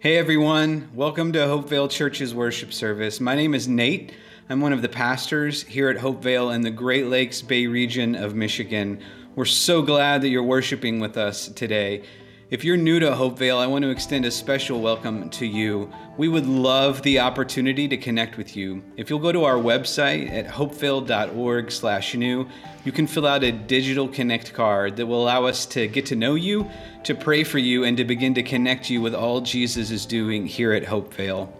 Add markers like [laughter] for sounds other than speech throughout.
Hey everyone, welcome to Hopevale Church's worship service. My name is Nate. I'm one of the pastors here at Hopevale in the Great Lakes Bay region of Michigan. We're so glad that you're worshiping with us today. If you're new to Hopevale, I want to extend a special welcome to you. We would love the opportunity to connect with you. If you'll go to our website at hopevale.org/new, you can fill out a digital connect card that will allow us to get to know you, to pray for you, and to begin to connect you with all Jesus is doing here at Hopevale.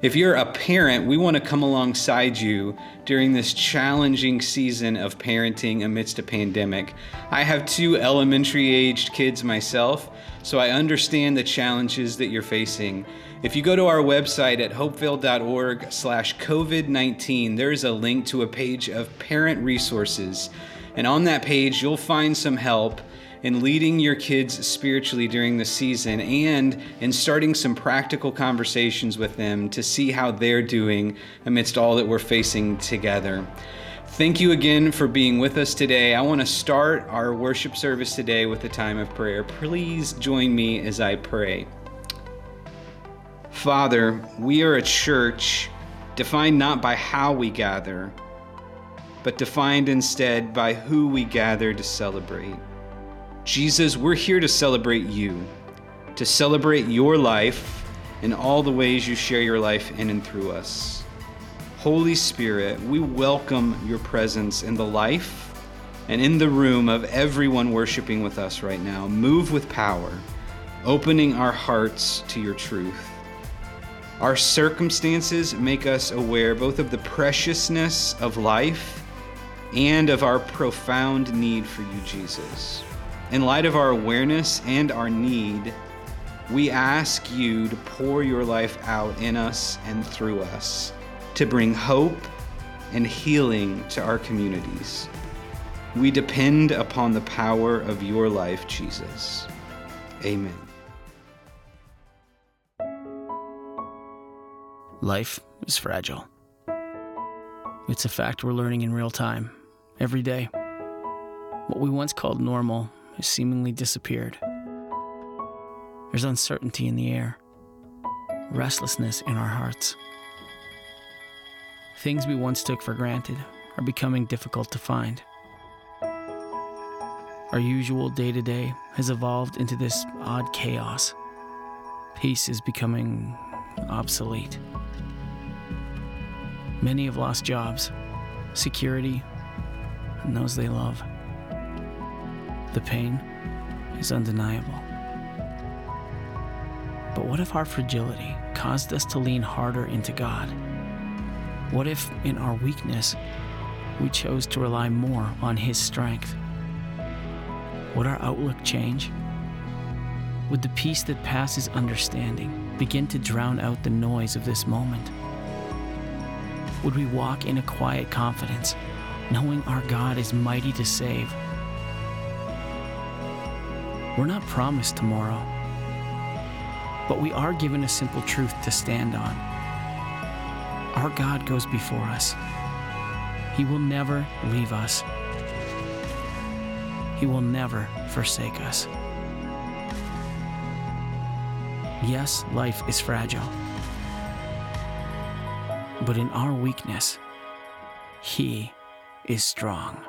If you're a parent, we want to come alongside you during this challenging season of parenting amidst a pandemic. I have two elementary aged kids myself, so I understand the challenges that you're facing. If you go to our website at hopevale.org slash COVID-19, there's a link to a page of parent resources. And on that page, you'll find some help in leading your kids spiritually during the season and in starting some practical conversations with them to see how they're doing amidst all that we're facing together. Thank you again for being with us today. I want to start our worship service today with a time of prayer. Please join me as I pray. Father, we are a church defined not by how we gather, but defined instead by who we gather to celebrate. Jesus, we're here to celebrate you, to celebrate your life and all the ways you share your life in and through us. Holy Spirit, we welcome your presence in the life and in the room of everyone worshiping with us right now. Move with power, opening our hearts to your truth. Our circumstances make us aware both of the preciousness of life and of our profound need for you, Jesus. In light of our awareness and our need, we ask you to pour your life out in us and through us to bring hope and healing to our communities. We depend upon the power of your life, Jesus. Amen. Life is fragile. It's a fact we're learning in real time, every day. What we once called normal has seemingly disappeared. There's uncertainty in the air, restlessness in our hearts. Things we once took for granted are becoming difficult to find. Our usual day to day has evolved into this odd chaos. Peace is becoming obsolete. Many have lost jobs, security, and those they love. The pain is undeniable. But what if our fragility caused us to lean harder into God? What if, in our weakness, we chose to rely more on His strength? Would our outlook change? Would the peace that passes understanding begin to drown out the noise of this moment? Would we walk in a quiet confidence, knowing our God is mighty to save? We're not promised tomorrow, but we are given a simple truth to stand on. Our God goes before us. He will never leave us. He will never forsake us. Yes, life is fragile. But in our weakness, He is strong.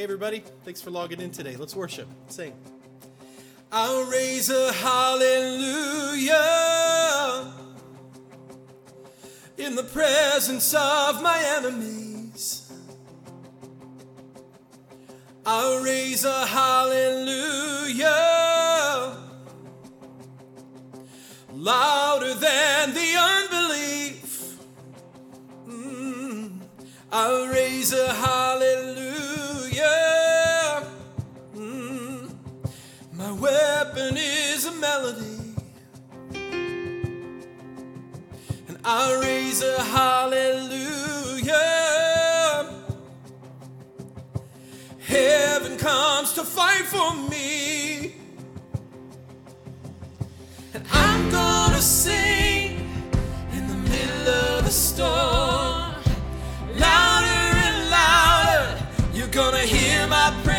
Hey, everybody. Thanks for logging in today. Let's worship. Sing. I'll raise a hallelujah in the presence of my enemies. I'll raise a hallelujah louder than the unbelief. Mm. I'll raise a hallelujah. I raise a hallelujah. Heaven comes to fight for me. And I'm gonna sing in the middle of the storm. Louder and louder, you're gonna hear my prayer.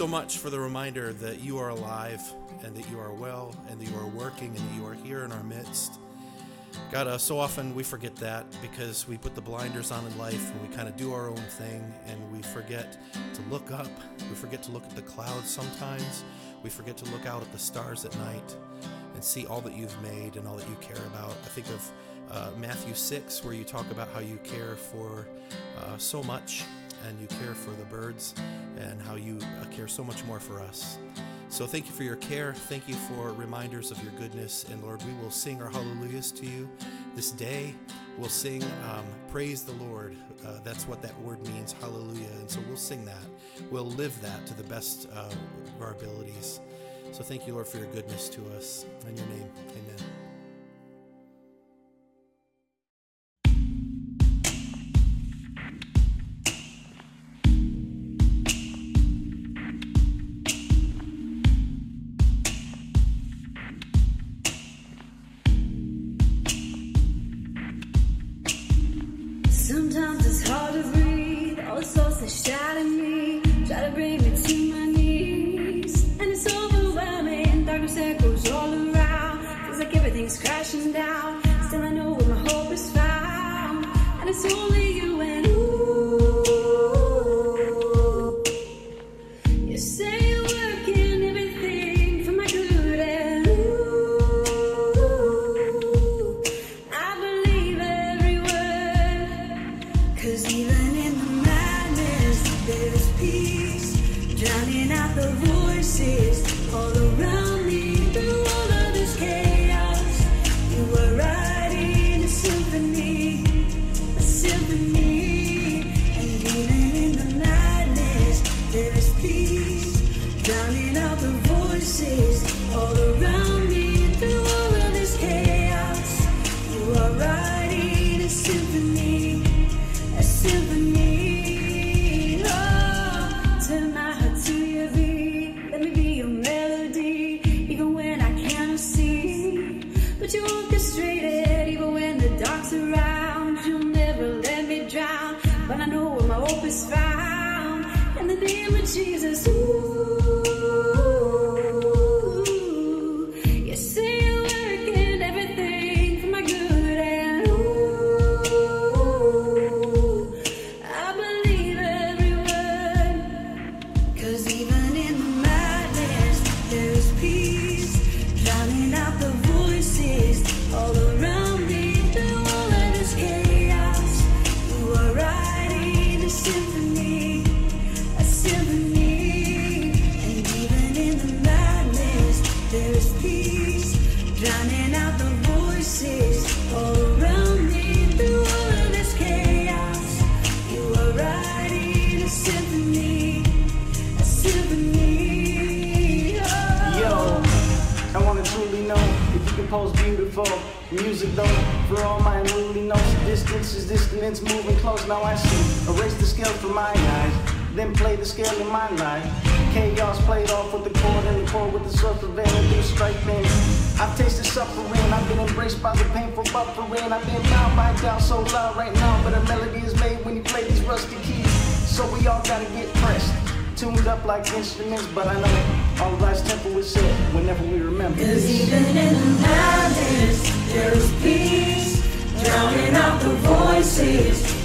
So much for the reminder that you are alive and that you are well and that you are working and that you are here in our midst. God, uh, so often we forget that because we put the blinders on in life and we kind of do our own thing and we forget to look up. We forget to look at the clouds sometimes. We forget to look out at the stars at night and see all that you've made and all that you care about. I think of uh, Matthew 6, where you talk about how you care for uh, so much and you care for the birds and how you uh, care so much more for us. So thank you for your care. Thank you for reminders of your goodness. And Lord, we will sing our hallelujahs to you this day. We'll sing um, praise the Lord. Uh, that's what that word means, hallelujah. And so we'll sing that. We'll live that to the best uh, of our abilities. So thank you, Lord, for your goodness to us. In your name, amen.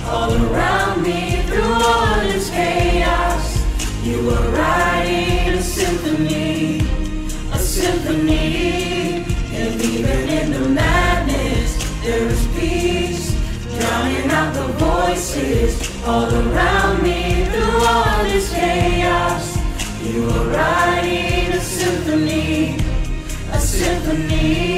All around me. Through all this chaos, you are writing a symphony, a symphony. And even in the madness, there is peace, drowning out the voices all around me. Through all this chaos, you are writing a symphony a symphony.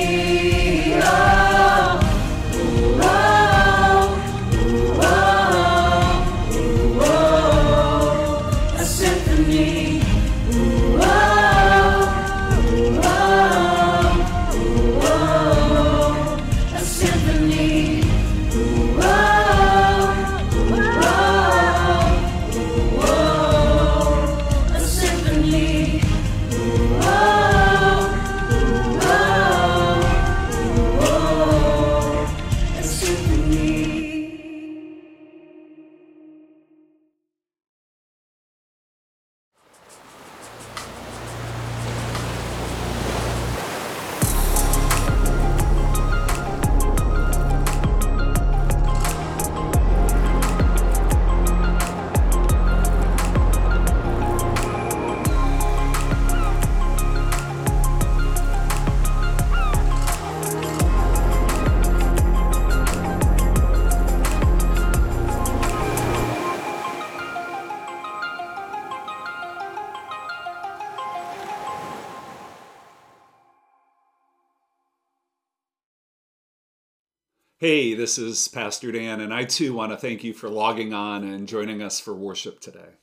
Hey, this is Pastor Dan, and I too want to thank you for logging on and joining us for worship today.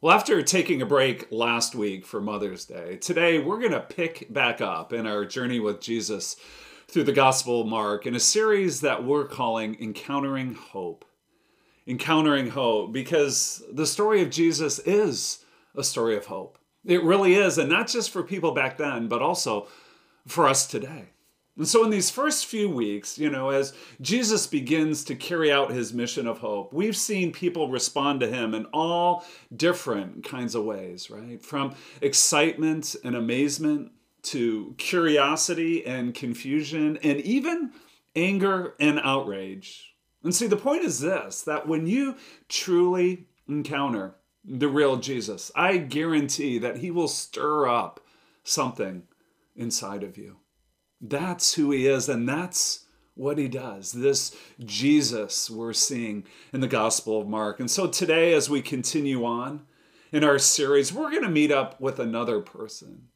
Well, after taking a break last week for Mother's Day, today we're going to pick back up in our journey with Jesus through the Gospel of Mark in a series that we're calling Encountering Hope. Encountering Hope, because the story of Jesus is a story of hope. It really is, and not just for people back then, but also for us today. And so, in these first few weeks, you know, as Jesus begins to carry out his mission of hope, we've seen people respond to him in all different kinds of ways, right? From excitement and amazement to curiosity and confusion and even anger and outrage. And see, the point is this that when you truly encounter the real Jesus, I guarantee that he will stir up something inside of you. That's who he is, and that's what he does. This Jesus we're seeing in the Gospel of Mark. And so today, as we continue on in our series, we're going to meet up with another person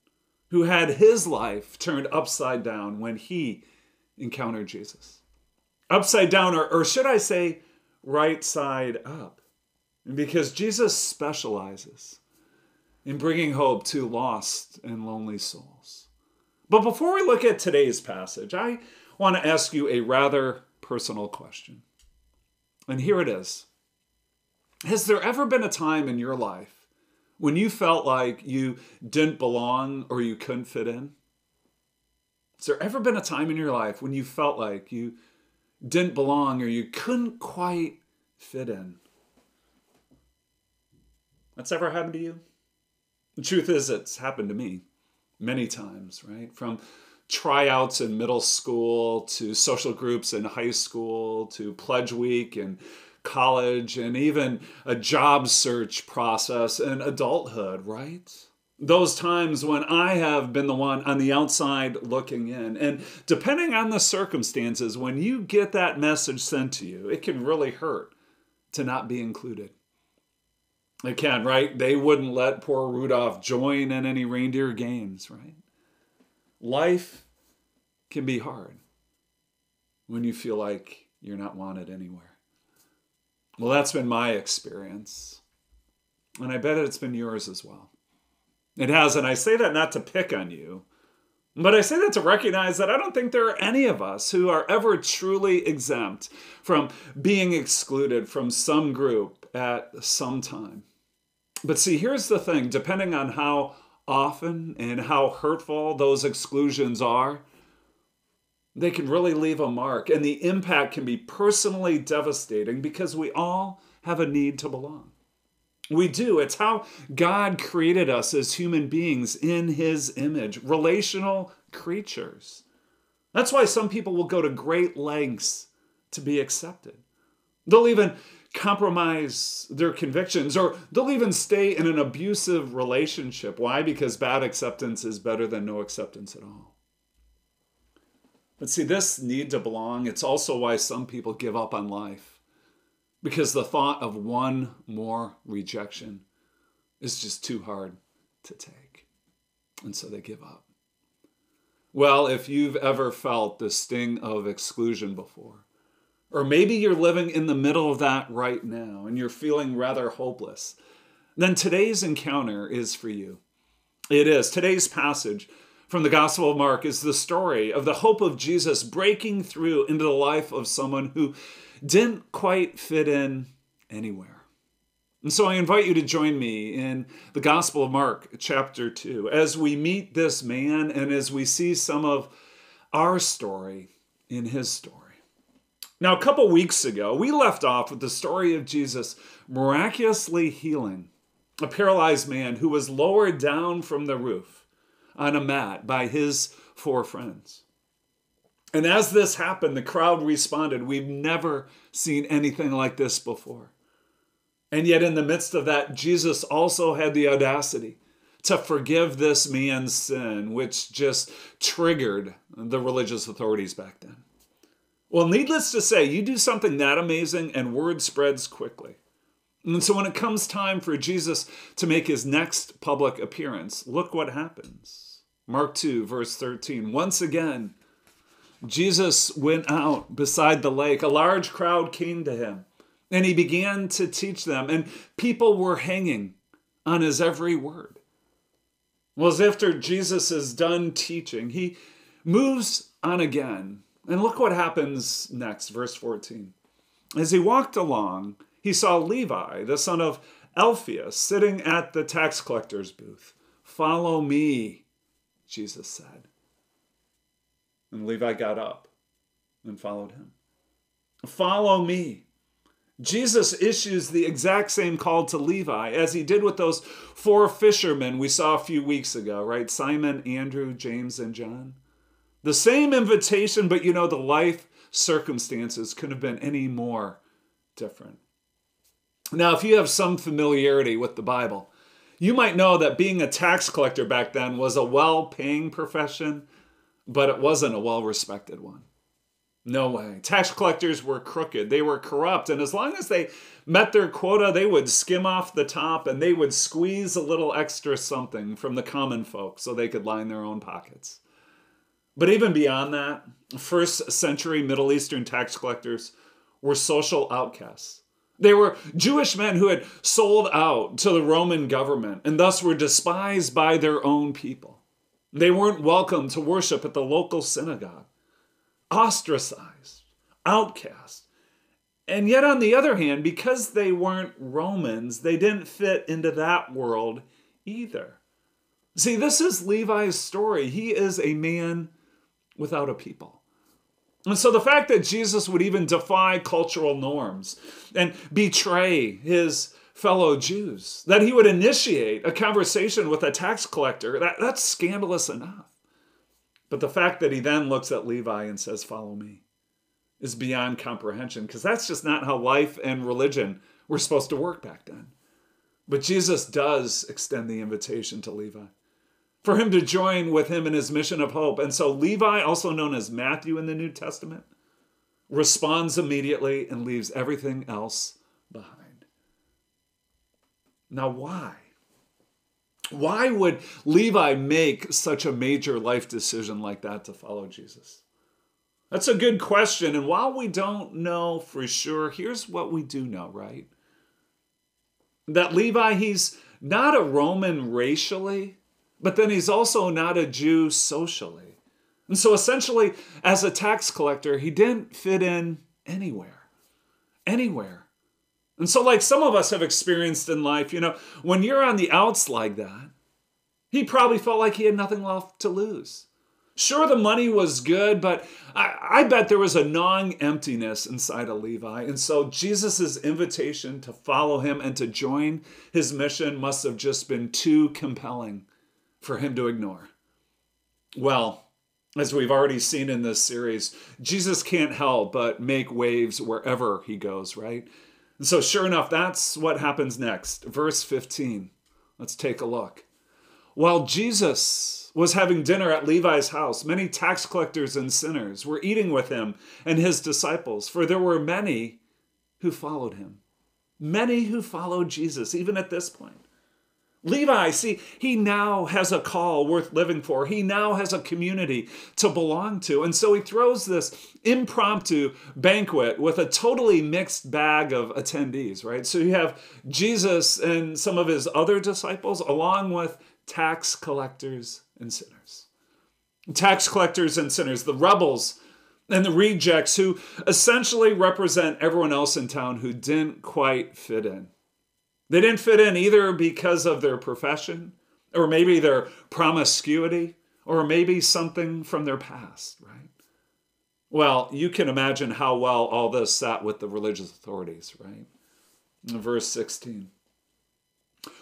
who had his life turned upside down when he encountered Jesus. Upside down, or, or should I say, right side up. Because Jesus specializes in bringing hope to lost and lonely souls. But before we look at today's passage, I want to ask you a rather personal question. And here it is Has there ever been a time in your life when you felt like you didn't belong or you couldn't fit in? Has there ever been a time in your life when you felt like you didn't belong or you couldn't quite fit in? That's ever happened to you? The truth is, it's happened to me many times, right? From tryouts in middle school to social groups in high school to pledge week and college and even a job search process in adulthood, right? Those times when I have been the one on the outside looking in. And depending on the circumstances, when you get that message sent to you, it can really hurt to not be included. Can, right? They wouldn't let poor Rudolph join in any reindeer games, right? Life can be hard when you feel like you're not wanted anywhere. Well, that's been my experience. And I bet it's been yours as well. It has, and I say that not to pick on you, but I say that to recognize that I don't think there are any of us who are ever truly exempt from being excluded from some group at some time. But see, here's the thing depending on how often and how hurtful those exclusions are, they can really leave a mark. And the impact can be personally devastating because we all have a need to belong. We do. It's how God created us as human beings in his image, relational creatures. That's why some people will go to great lengths to be accepted. They'll even compromise their convictions or they'll even stay in an abusive relationship. Why? Because bad acceptance is better than no acceptance at all. But see, this need to belong, it's also why some people give up on life. Because the thought of one more rejection is just too hard to take. And so they give up. Well, if you've ever felt the sting of exclusion before, or maybe you're living in the middle of that right now and you're feeling rather hopeless, then today's encounter is for you. It is. Today's passage from the Gospel of Mark is the story of the hope of Jesus breaking through into the life of someone who didn't quite fit in anywhere. And so I invite you to join me in the Gospel of Mark, chapter 2, as we meet this man and as we see some of our story in his story. Now, a couple weeks ago, we left off with the story of Jesus miraculously healing a paralyzed man who was lowered down from the roof on a mat by his four friends. And as this happened, the crowd responded, We've never seen anything like this before. And yet, in the midst of that, Jesus also had the audacity to forgive this man's sin, which just triggered the religious authorities back then. Well, needless to say, you do something that amazing and word spreads quickly. And so when it comes time for Jesus to make his next public appearance, look what happens. Mark 2, verse 13. Once again, Jesus went out beside the lake. A large crowd came to him, and he began to teach them, and people were hanging on his every word. Well, as after Jesus is done teaching, he moves on again. And look what happens next, verse 14. As he walked along, he saw Levi, the son of Alphaeus, sitting at the tax collector's booth. Follow me, Jesus said. And Levi got up and followed him. Follow me. Jesus issues the exact same call to Levi as he did with those four fishermen we saw a few weeks ago, right? Simon, Andrew, James, and John. The same invitation, but you know, the life circumstances couldn't have been any more different. Now, if you have some familiarity with the Bible, you might know that being a tax collector back then was a well paying profession, but it wasn't a well respected one. No way. Tax collectors were crooked, they were corrupt, and as long as they met their quota, they would skim off the top and they would squeeze a little extra something from the common folk so they could line their own pockets. But even beyond that, first century Middle Eastern tax collectors were social outcasts. They were Jewish men who had sold out to the Roman government and thus were despised by their own people. They weren't welcome to worship at the local synagogue, ostracized, outcast. And yet, on the other hand, because they weren't Romans, they didn't fit into that world either. See, this is Levi's story. He is a man without a people. And so the fact that Jesus would even defy cultural norms and betray his fellow Jews, that he would initiate a conversation with a tax collector. That, that's scandalous enough. But the fact that he then looks at Levi and says, Follow me, is beyond comprehension because that's just not how life and religion were supposed to work back then. But Jesus does extend the invitation to Levi for him to join with him in his mission of hope. And so Levi, also known as Matthew in the New Testament, responds immediately and leaves everything else behind. Now, why? Why would Levi make such a major life decision like that to follow Jesus? That's a good question. And while we don't know for sure, here's what we do know, right? That Levi, he's not a Roman racially, but then he's also not a Jew socially. And so essentially, as a tax collector, he didn't fit in anywhere. Anywhere. And so, like some of us have experienced in life, you know, when you're on the outs like that, he probably felt like he had nothing left to lose. Sure, the money was good, but I, I bet there was a gnawing emptiness inside of Levi. And so, Jesus' invitation to follow him and to join his mission must have just been too compelling for him to ignore. Well, as we've already seen in this series, Jesus can't help but make waves wherever he goes, right? So, sure enough, that's what happens next. Verse 15. Let's take a look. While Jesus was having dinner at Levi's house, many tax collectors and sinners were eating with him and his disciples, for there were many who followed him. Many who followed Jesus, even at this point. Levi, see, he now has a call worth living for. He now has a community to belong to. And so he throws this impromptu banquet with a totally mixed bag of attendees, right? So you have Jesus and some of his other disciples, along with tax collectors and sinners. Tax collectors and sinners, the rebels and the rejects who essentially represent everyone else in town who didn't quite fit in. They didn't fit in either because of their profession, or maybe their promiscuity, or maybe something from their past, right? Well, you can imagine how well all this sat with the religious authorities, right? In verse 16.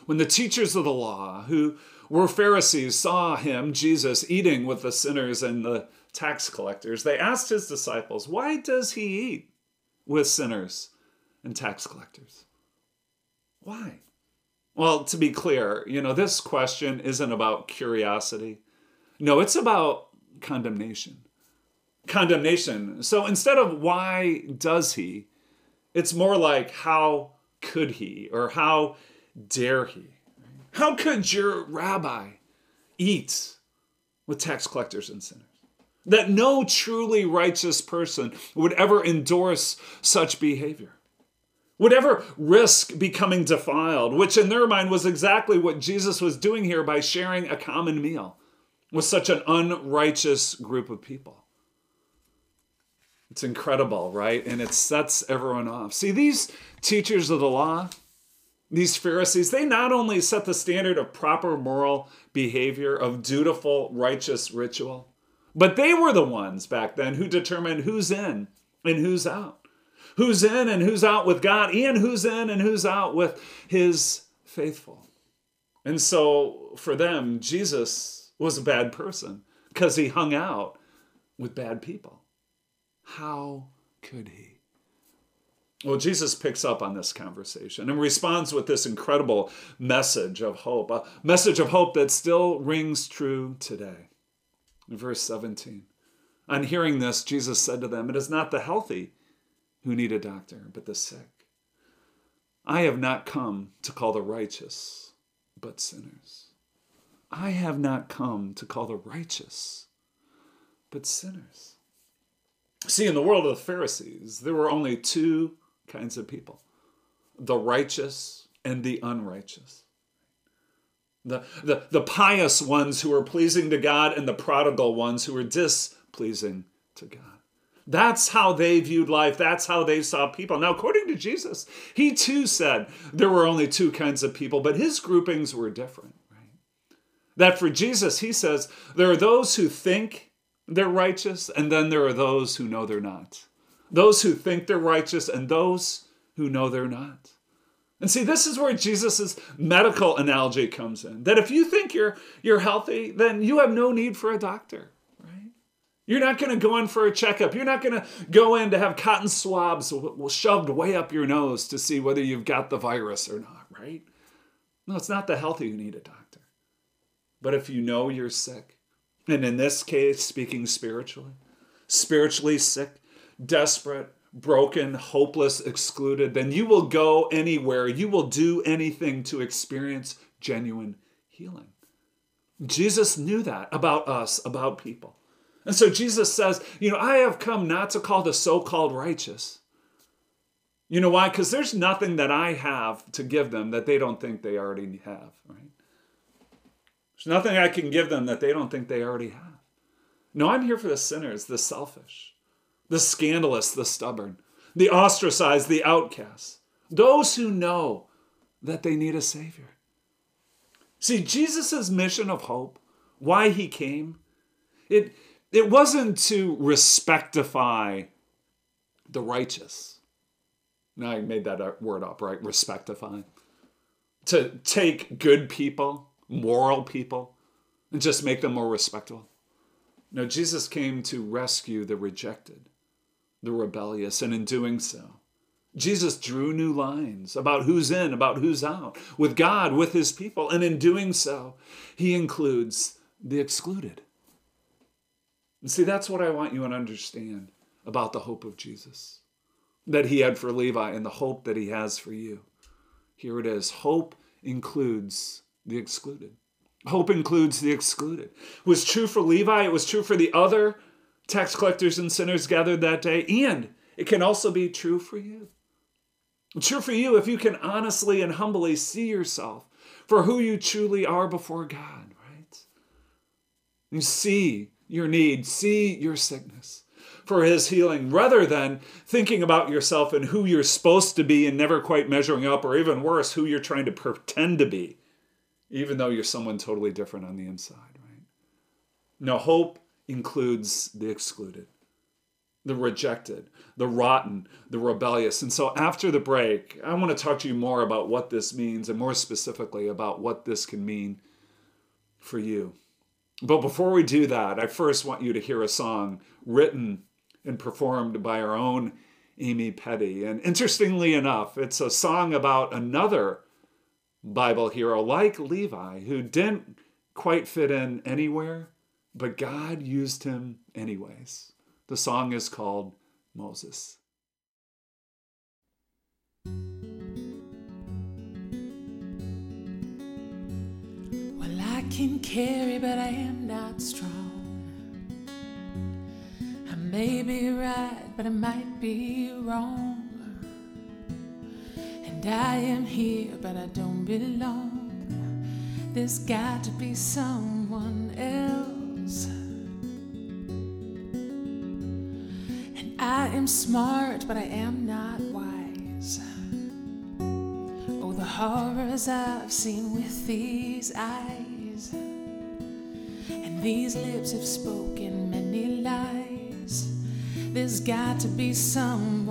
When the teachers of the law, who were Pharisees, saw him, Jesus, eating with the sinners and the tax collectors, they asked his disciples, Why does he eat with sinners and tax collectors? Why? Well, to be clear, you know, this question isn't about curiosity. No, it's about condemnation. Condemnation. So instead of why does he, it's more like how could he or how dare he? How could your rabbi eat with tax collectors and sinners? That no truly righteous person would ever endorse such behavior would ever risk becoming defiled, which in their mind was exactly what Jesus was doing here by sharing a common meal with such an unrighteous group of people. It's incredible, right? And it sets everyone off. See, these teachers of the law, these Pharisees, they not only set the standard of proper moral behavior, of dutiful, righteous ritual, but they were the ones back then who determined who's in and who's out who's in and who's out with God, and who's in and who's out with his faithful. And so for them, Jesus was a bad person because he hung out with bad people. How could he? Well, Jesus picks up on this conversation and responds with this incredible message of hope, a message of hope that still rings true today. In verse 17, on hearing this, Jesus said to them, It is not the healthy who need a doctor, but the sick. I have not come to call the righteous, but sinners. I have not come to call the righteous, but sinners. See, in the world of the Pharisees, there were only two kinds of people the righteous and the unrighteous. The, the, the pious ones who were pleasing to God and the prodigal ones who were displeasing to God. That's how they viewed life. That's how they saw people. Now, according to Jesus, he too said there were only two kinds of people, but his groupings were different, right? That for Jesus, he says there are those who think they're righteous, and then there are those who know they're not. Those who think they're righteous, and those who know they're not. And see, this is where Jesus' medical analogy comes in. That if you think you're you're healthy, then you have no need for a doctor? You're not going to go in for a checkup. You're not going to go in to have cotton swabs shoved way up your nose to see whether you've got the virus or not, right? No, it's not the healthy who need a doctor. But if you know you're sick, and in this case, speaking spiritually, spiritually sick, desperate, broken, hopeless, excluded, then you will go anywhere. You will do anything to experience genuine healing. Jesus knew that about us, about people. And so Jesus says, You know, I have come not to call the so called righteous. You know why? Because there's nothing that I have to give them that they don't think they already have, right? There's nothing I can give them that they don't think they already have. No, I'm here for the sinners, the selfish the scandalous, the stubborn, the ostracized, the outcasts, those who know that they need a Savior. See, Jesus' mission of hope, why he came, it, it wasn't to respectify the righteous. Now I made that uh, word up, right? Respectify. To take good people, moral people, and just make them more respectable. No, Jesus came to rescue the rejected the rebellious, and in doing so, Jesus drew new lines about who's in, about who's out, with God, with his people. And in doing so, he includes the excluded. And see, that's what I want you to understand about the hope of Jesus that he had for Levi and the hope that he has for you. Here it is hope includes the excluded. Hope includes the excluded. It was true for Levi, it was true for the other tax collectors and sinners gathered that day, and it can also be true for you. true for you if you can honestly and humbly see yourself for who you truly are before God, right? You see your need, see your sickness for his healing rather than thinking about yourself and who you're supposed to be and never quite measuring up, or even worse, who you're trying to pretend to be, even though you're someone totally different on the inside, right? Now, hope includes the excluded, the rejected, the rotten, the rebellious. And so after the break, I want to talk to you more about what this means and more specifically about what this can mean for you. But before we do that, I first want you to hear a song written and performed by our own Amy Petty. And interestingly enough, it's a song about another Bible hero like Levi who didn't quite fit in anywhere but God used him anyways. The song is called Moses. Can carry, but I am not strong. I may be right, but I might be wrong. And I am here, but I don't belong. There's got to be someone else. And I am smart, but I am not wise. Oh, the horrors I've seen with these eyes. These lips have spoken many lies. There's got to be someone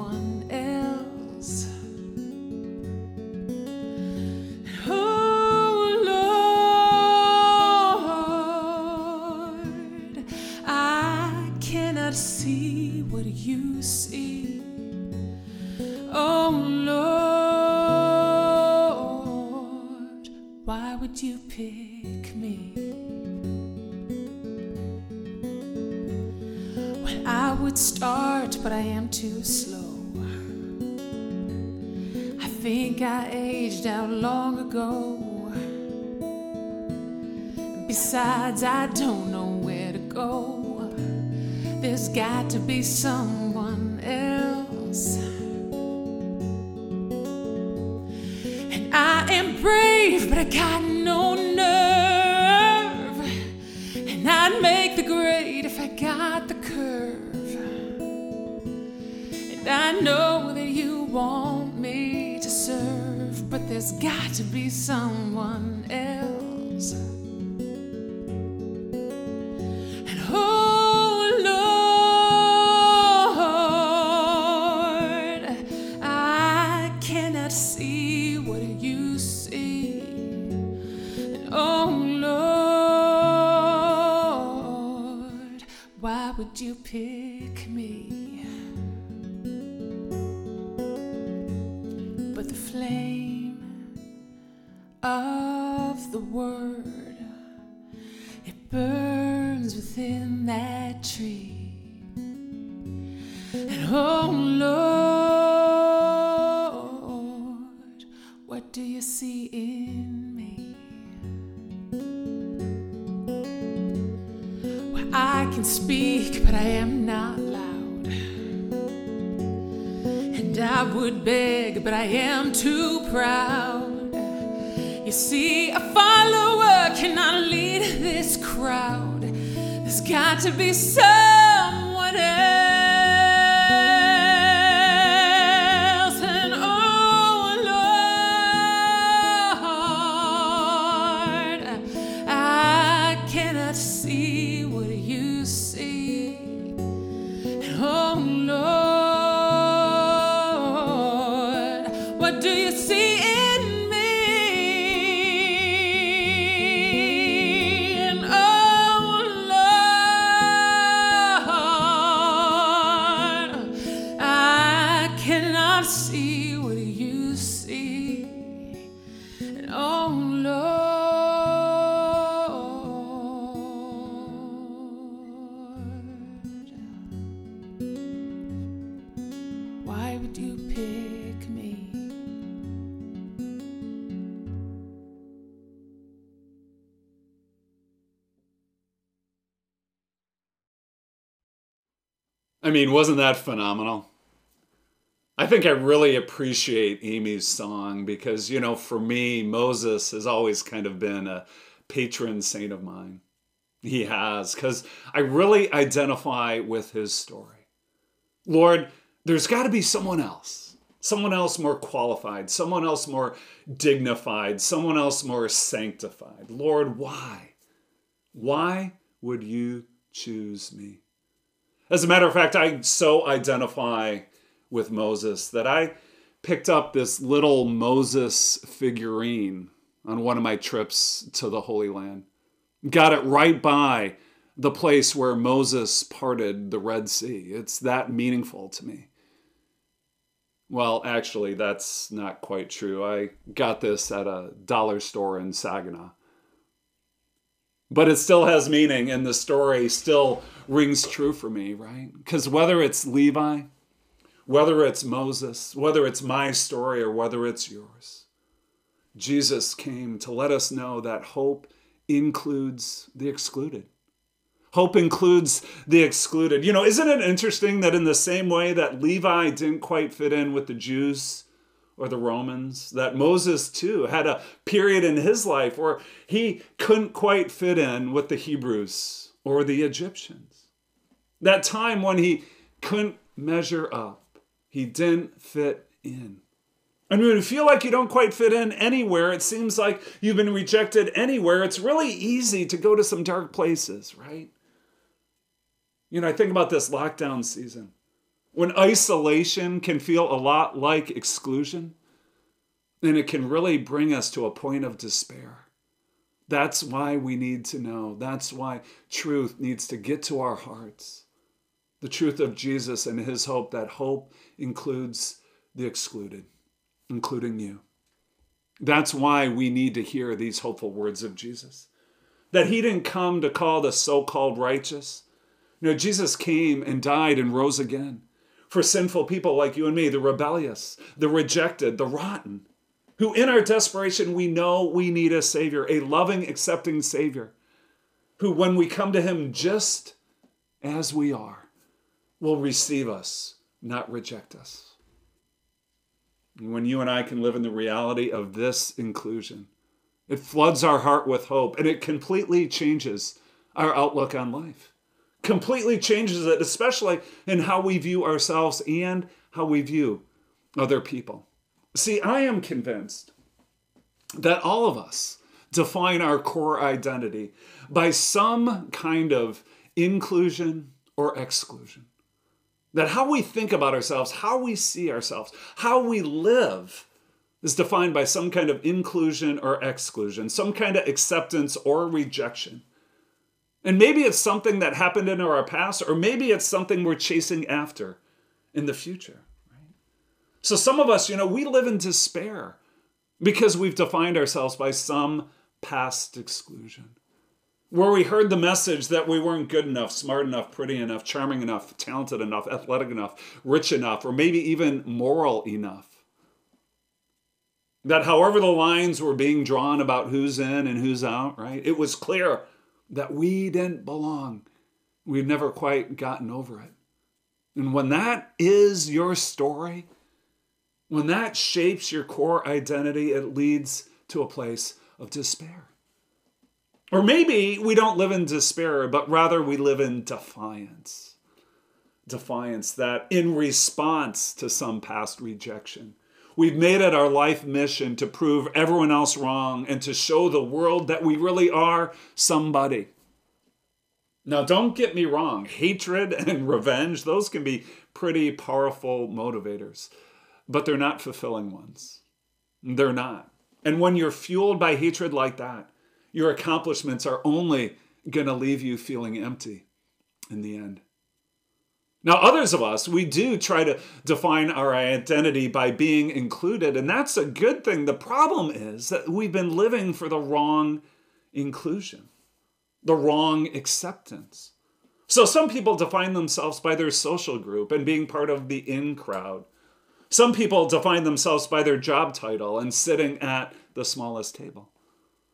me. But the flame of the word, it burns within that tree. And oh, too proud. You see, a follower cannot lead this crowd. There's got to be someone I mean, wasn't that phenomenal? I think I really appreciate Amy's song because, you know, for me, Moses has always kind of been a patron saint of mine. He has, because I really identify with his story. Lord, there's got to be someone else, someone else more qualified, someone else more dignified, someone else more sanctified. Lord, why? Why would you choose me? As a matter of fact, I so identify with Moses that I picked up this little Moses figurine on one of my trips to the Holy Land. Got it right by the place where Moses parted the Red Sea. It's that meaningful to me. Well, actually, that's not quite true. I got this at a dollar store in Saginaw. But it still has meaning, and the story still rings true for me, right? Because whether it's Levi, whether it's Moses, whether it's my story, or whether it's yours, Jesus came to let us know that hope includes the excluded. Hope includes the excluded. You know, isn't it interesting that in the same way that Levi didn't quite fit in with the Jews or the Romans, that Moses too had a period in his life where he couldn't quite fit in with the Hebrews or the Egyptians? That time when he couldn't measure up, he didn't fit in. And when you feel like you don't quite fit in anywhere, it seems like you've been rejected anywhere, it's really easy to go to some dark places, right? You know, I think about this lockdown season when isolation can feel a lot like exclusion, and it can really bring us to a point of despair. That's why we need to know. That's why truth needs to get to our hearts. The truth of Jesus and his hope, that hope includes the excluded, including you. That's why we need to hear these hopeful words of Jesus. That he didn't come to call the so called righteous. No, Jesus came and died and rose again for sinful people like you and me, the rebellious, the rejected, the rotten, who in our desperation we know we need a Savior, a loving, accepting Savior, who when we come to him just as we are, will receive us, not reject us. And when you and I can live in the reality of this inclusion, it floods our heart with hope and it completely changes our outlook on life. Completely changes it, especially in how we view ourselves and how we view other people. See, I am convinced that all of us define our core identity by some kind of inclusion or exclusion. That how we think about ourselves, how we see ourselves, how we live is defined by some kind of inclusion or exclusion, some kind of acceptance or rejection. And maybe it's something that happened in our past, or maybe it's something we're chasing after in the future. So some of us, you know, we live in despair because we've defined ourselves by some past exclusion. Where we heard the message that we weren't good enough, smart enough, pretty enough, charming enough, talented enough, athletic enough, rich enough, or maybe even moral enough. That however the lines were being drawn about who's in and who's out, right? It was clear that we didn't belong. We've never quite gotten over it. And when that is your story, when that shapes your core identity, it leads to a place of despair. Or maybe we don't live in despair, but rather we live in defiance. Defiance that in response to some past rejection, we've made it our life mission to prove everyone else wrong and to show the world that we really are somebody. Now, don't get me wrong, hatred [laughs] and revenge, those can be pretty powerful motivators, but they're not fulfilling ones. They're not. And when you're fueled by hatred like that, your accomplishments are only going to leave you feeling empty in the end. Now, others of us, we do try to define our identity by being included, and that's a good thing. The problem is that we've been living for the wrong inclusion the wrong acceptance. So some people define themselves by their social group and being part of the in crowd. Some people define themselves by their job title and sitting at the smallest table.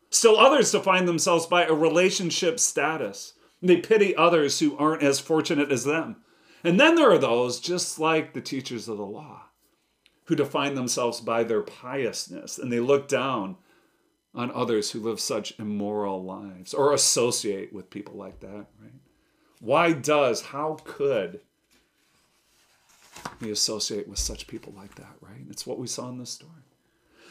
Still others define themselves by a relationship status. They pity others who aren't as fortunate as them. And then there are those, just like the teachers of the law, who define themselves by their piousness and they look down on others who live such immoral lives or associate with people like that, right? Why does, how could we associate with such people like that, right? It's what we saw in this story.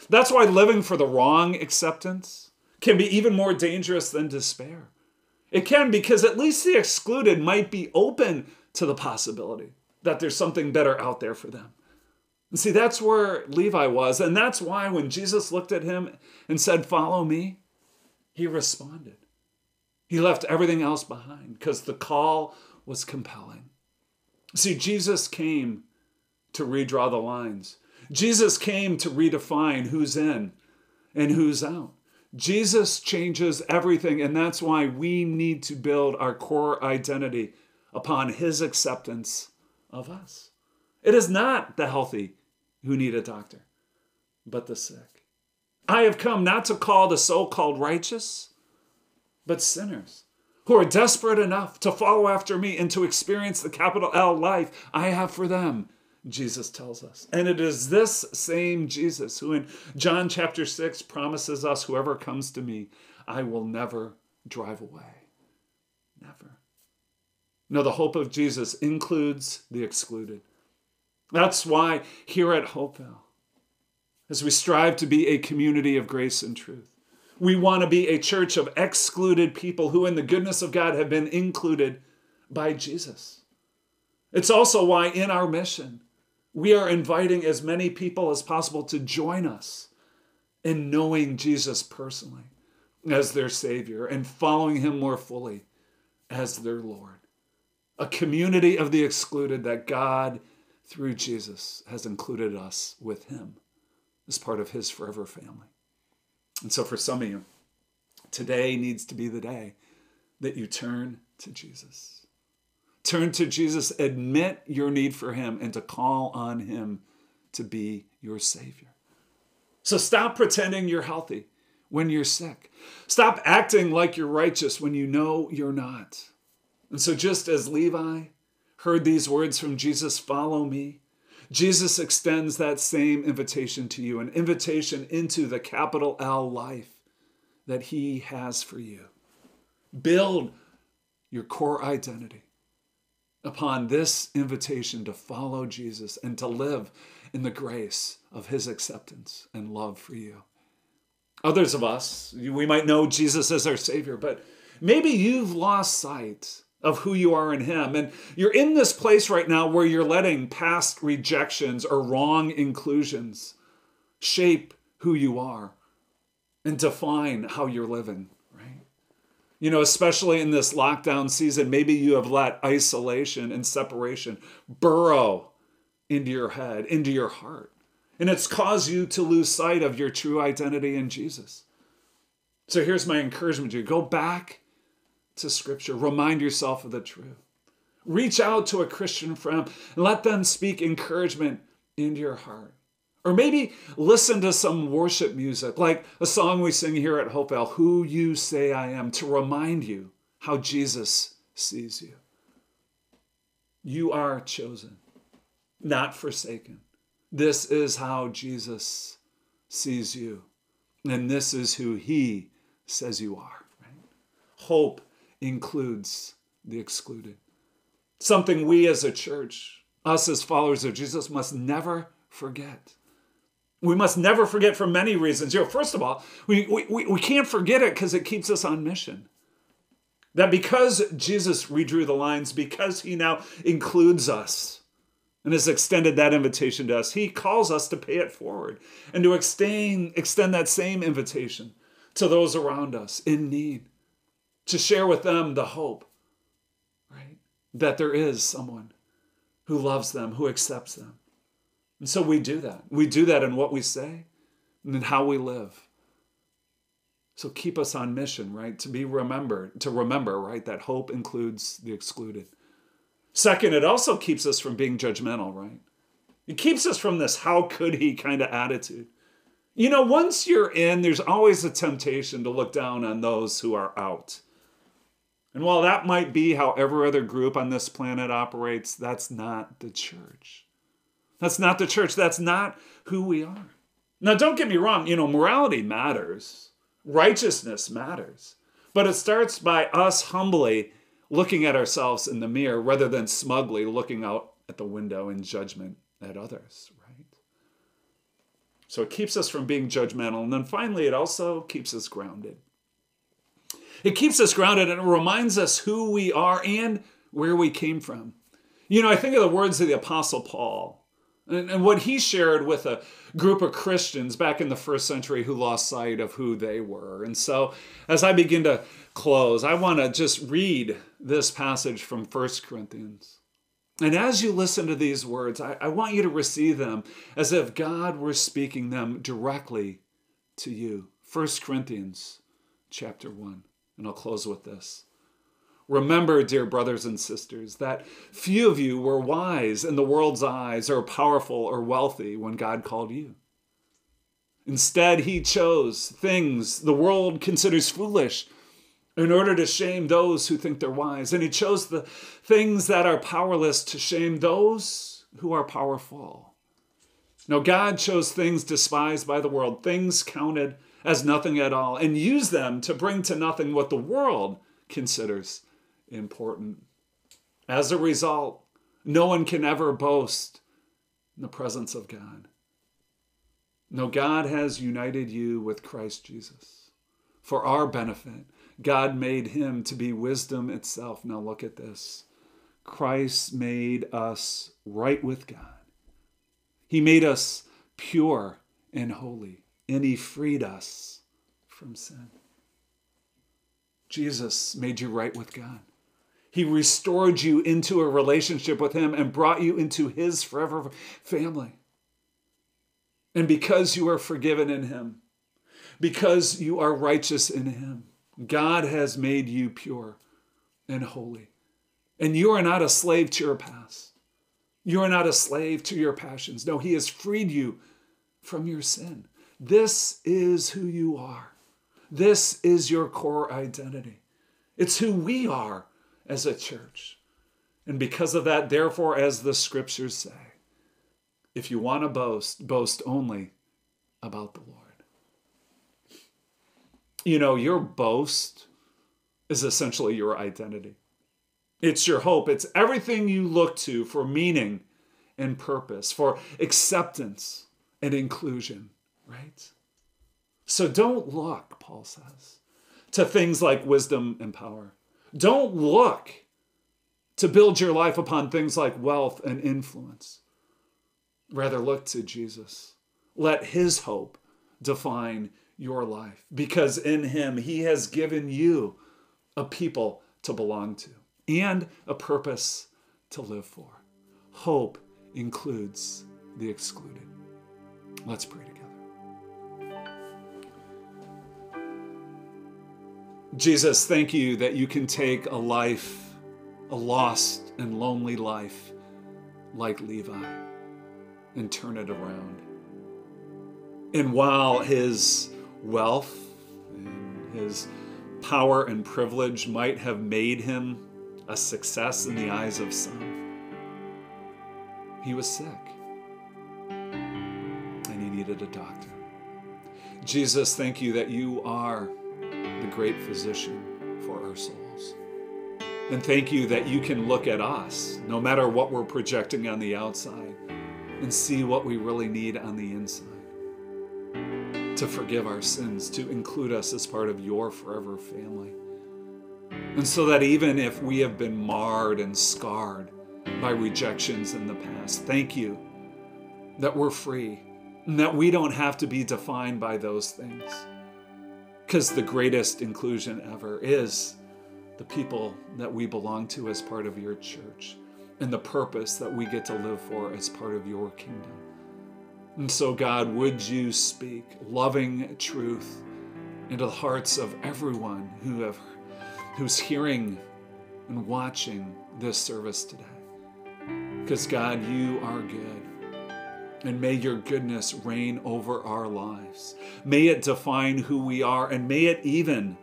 That's why living for the wrong acceptance can be even more dangerous than despair. It can because at least the excluded might be open to the possibility that there's something better out there for them. And see, that's where Levi was. And that's why when Jesus looked at him and said, Follow me, he responded. He left everything else behind because the call was compelling. See, Jesus came to redraw the lines. Jesus came to redefine who's in and who's out. Jesus changes everything, and that's why we need to build our core identity upon his acceptance of us. It is not the healthy who need a doctor, but the sick. I have come not to call the so called righteous, but sinners who are desperate enough to follow after me and to experience the capital L life I have for them. Jesus tells us. And it is this same Jesus who in John chapter 6 promises us whoever comes to me, I will never drive away. Never. No, the hope of Jesus includes the excluded. That's why here at Hopevale, as we strive to be a community of grace and truth, we want to be a church of excluded people who, in the goodness of God, have been included by Jesus. It's also why, in our mission, we are inviting as many people as possible to join us in knowing Jesus personally as their Savior and following Him more fully as their Lord. A community of the excluded that God through Jesus, has included us with him as part of his forever family. And so, for some of you, today needs to be the day that you turn to Jesus. Turn to Jesus, admit your need for him, and to call on him to be your Savior. So, stop pretending you're healthy when you're sick. Stop acting like you're righteous when you know you're not. And so, just as Levi heard these words from Jesus follow me. Jesus extends that same invitation to you, an invitation into the capital L life that he has for you. Build your core identity upon this invitation to follow Jesus and to live in the grace of his acceptance and love for you. Others of us, we might know Jesus as our Savior, but maybe you've lost sight of who you are in Him. And you're in this place right now where you're letting past rejections or wrong inclusions shape who you are and define how you're living, right? You know, especially in this lockdown season, maybe you have let isolation and separation burrow into your head, into your heart. And it's caused you to lose sight of your true identity in Jesus. So here's my encouragement to you go back to Scripture, remind yourself of the truth. Reach out to a Christian friend let them speak encouragement into your heart. Or maybe listen to some worship music, like a song we sing here at Hopevale, Who You Say I Am, to remind you how Jesus sees you. You are chosen, not forsaken. This is how Jesus sees you. And this is who he says you are. Right? Hope includes the excluded. Something we as a church, us as followers of Jesus, must never forget. We must never forget for many reasons. You know, first of all, we, we, we can't forget it because it keeps us on mission. That because Jesus redrew the lines, because he now includes us and has extended that invitation to us, he calls us to pay it forward and to extend, extend that same invitation to those around us in need, to share with them the hope, right? That there is someone who loves them, who accepts them. And so we do that. We do that in what we say and in how we live. So keep us on mission, right? To be remembered, to remember, right, that hope includes the excluded. Second, it also keeps us from being judgmental, right? It keeps us from this how could he kind of attitude. You know, once you're in, there's always a temptation to look down on those who are out. And while that might be how every other group on this planet operates, that's not the church. That's not the church. That's not who we are. Now, don't get me wrong, you know, morality matters, righteousness matters, but it starts by us humbly looking at ourselves in the mirror rather than smugly looking out at the window in judgment at others, right? So it keeps us from being judgmental. And then finally, it also keeps us grounded. It keeps us grounded and it reminds us who we are and where we came from. You know, I think of the words of the Apostle Paul and, and what he shared with a group of Christians back in the first century who lost sight of who they were. And so, as I begin to close, I want to just read this passage from 1 Corinthians. And as you listen to these words, I, I, want you to receive them as if God were speaking them directly to you. 1 Corinthians chapter 1. And I'll close with this. Remember, dear brothers and sisters, that few of you were wise in the world's eyes or powerful or wealthy when God called you. Instead, he chose things the world considers foolish in order to shame those who think they're wise. And he chose the things that are powerless to shame those who are powerful. Now, God chose things despised by the world, things counted as nothing at all, and use them to bring to nothing what the world considers important. As a result, no one can ever boast in the presence of God. No, God has united you with Christ Jesus for our benefit. God made him to be wisdom itself. Now look at this. Christ made us right with God. He made us pure and holy, and he freed us from sin. Jesus made you right with God. He restored you into a relationship with him and brought you into his forever family. And because you are forgiven in him, because you are righteous in him, God has made you pure and holy. And you are not a slave to your past. You are not a slave to your passions. No, He has freed you from your sin. This is who you are. This is your core identity. It's who we are as a church. And because of that, therefore, as the scriptures say, if you want to boast, boast only about the Lord you know, your boast is essentially your identity. It's your hope. It's everything you look to for meaning and purpose, for acceptance and inclusion, right? So don't look, Paul says, to things like wisdom and power. Don't look to build your life upon things like wealth and influence. Rather, look to Jesus. Let his hope define your life because in Him, He has given you a people to belong to and a purpose to live for. Hope includes the excluded. Let's pray Jesus, thank you that you can take a life, a lost and lonely life like Levi, and turn it around. And while his wealth and his power and privilege might have made him a success in the eyes of some, he was sick and he needed a doctor. Jesus, thank you that you are great physician for our souls. And thank you that you can look at us, no matter what we're projecting on the outside, and see what we really need on the inside. To forgive our sins, to include us as part of your forever family. And so that even if we have been marred and scarred by rejections in the past, thank you that we're free and that we don't have to be defined by those things. Because the greatest inclusion ever is the people that we belong to as part of your church and the purpose that we get to live for as part of your kingdom. And so, God, would you speak loving truth into the hearts of everyone who have, who's hearing and watching this service today? Because, God, you are good. And may your goodness reign over our lives. May it define who we are, and may it even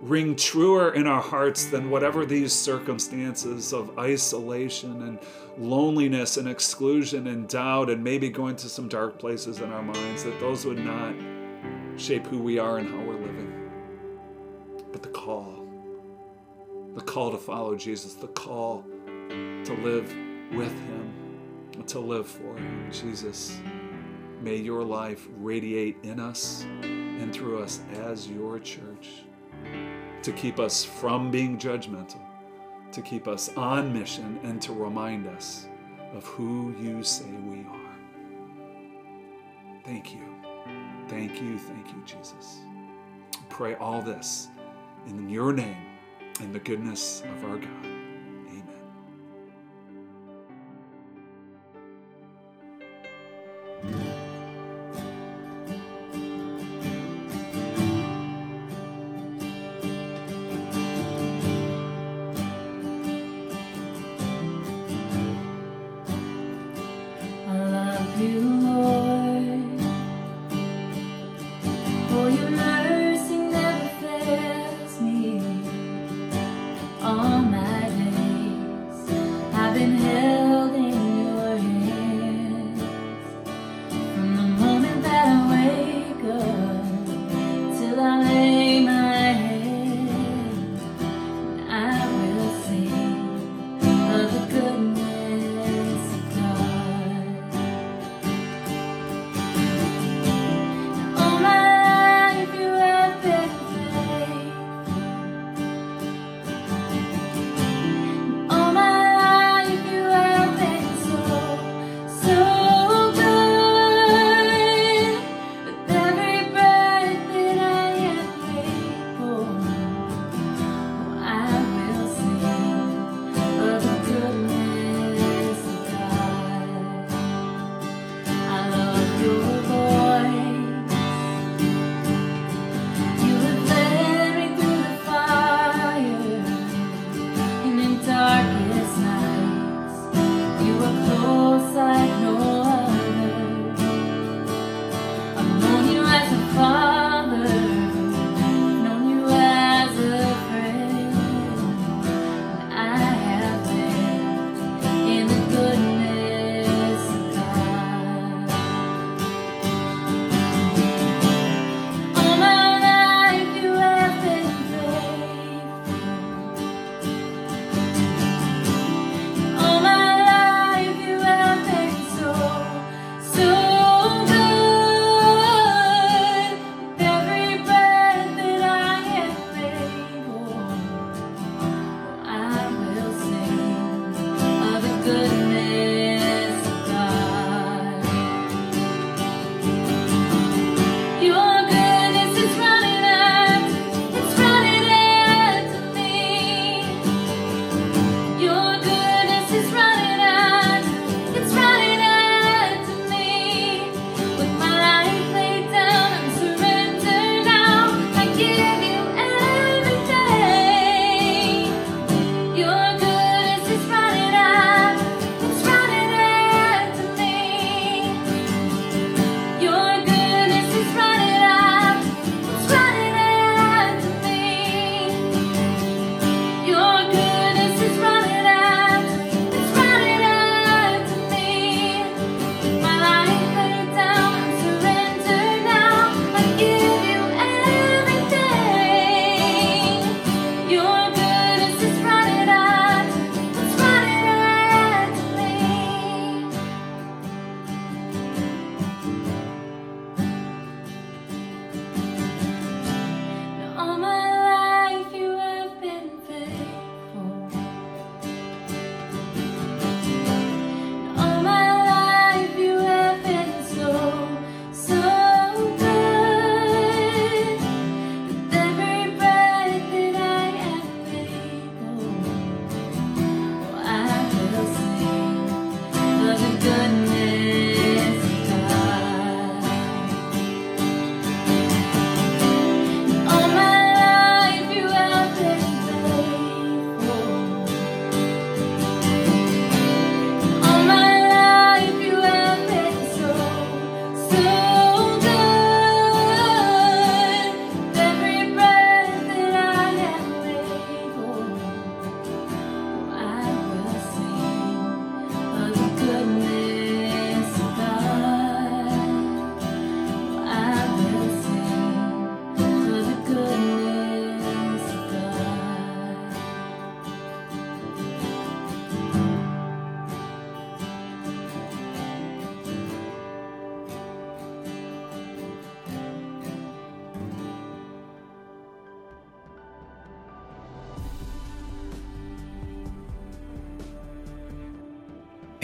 ring truer in our hearts than whatever these circumstances of isolation and loneliness and exclusion and doubt and maybe going to some dark places in our minds, that those would not shape who we are and how we're living. But the call, the call to follow Jesus, the call to live with Him, to live for. Jesus, may your life radiate in us and through us as your church to keep us from being judgmental, to keep us on mission, and to remind us of who you say we are. Thank you. Thank you. Thank you, Jesus. Pray all this in your name and the goodness of our God.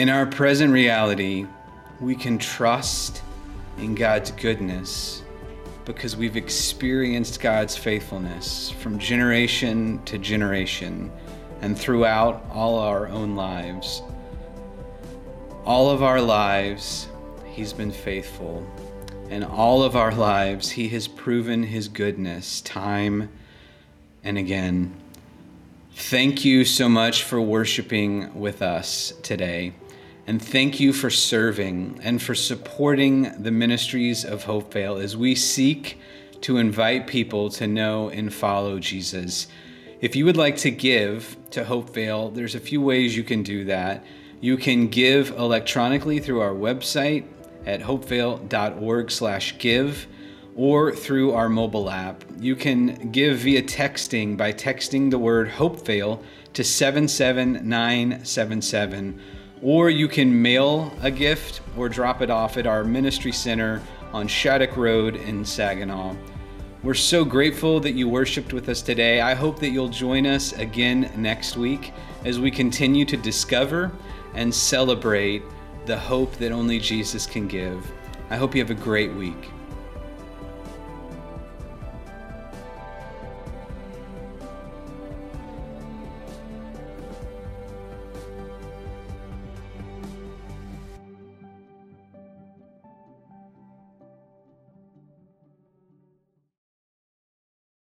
In our present reality, we can trust in God's goodness because we've experienced God's faithfulness from generation to generation and throughout all our own lives. All of our lives, He's been faithful. And all of our lives, He has proven His goodness time and again. Thank you so much for worshiping with us today. And thank you for serving and for supporting the ministries of Hopevale as we seek to invite people to know and follow Jesus. If you would like to give to Hopevale, there's a few ways you can do that. You can give electronically through our website at hopevale.org/give or through our mobile app. You can give via texting by texting the word Hopevale to 77977 or you can mail a gift or drop it off at our ministry center on Shattuck Road in Saginaw. We're so grateful that you worshiped with us today. I hope that you'll join us again next week as we continue to discover and celebrate the hope that only Jesus can give. I hope you have a great week.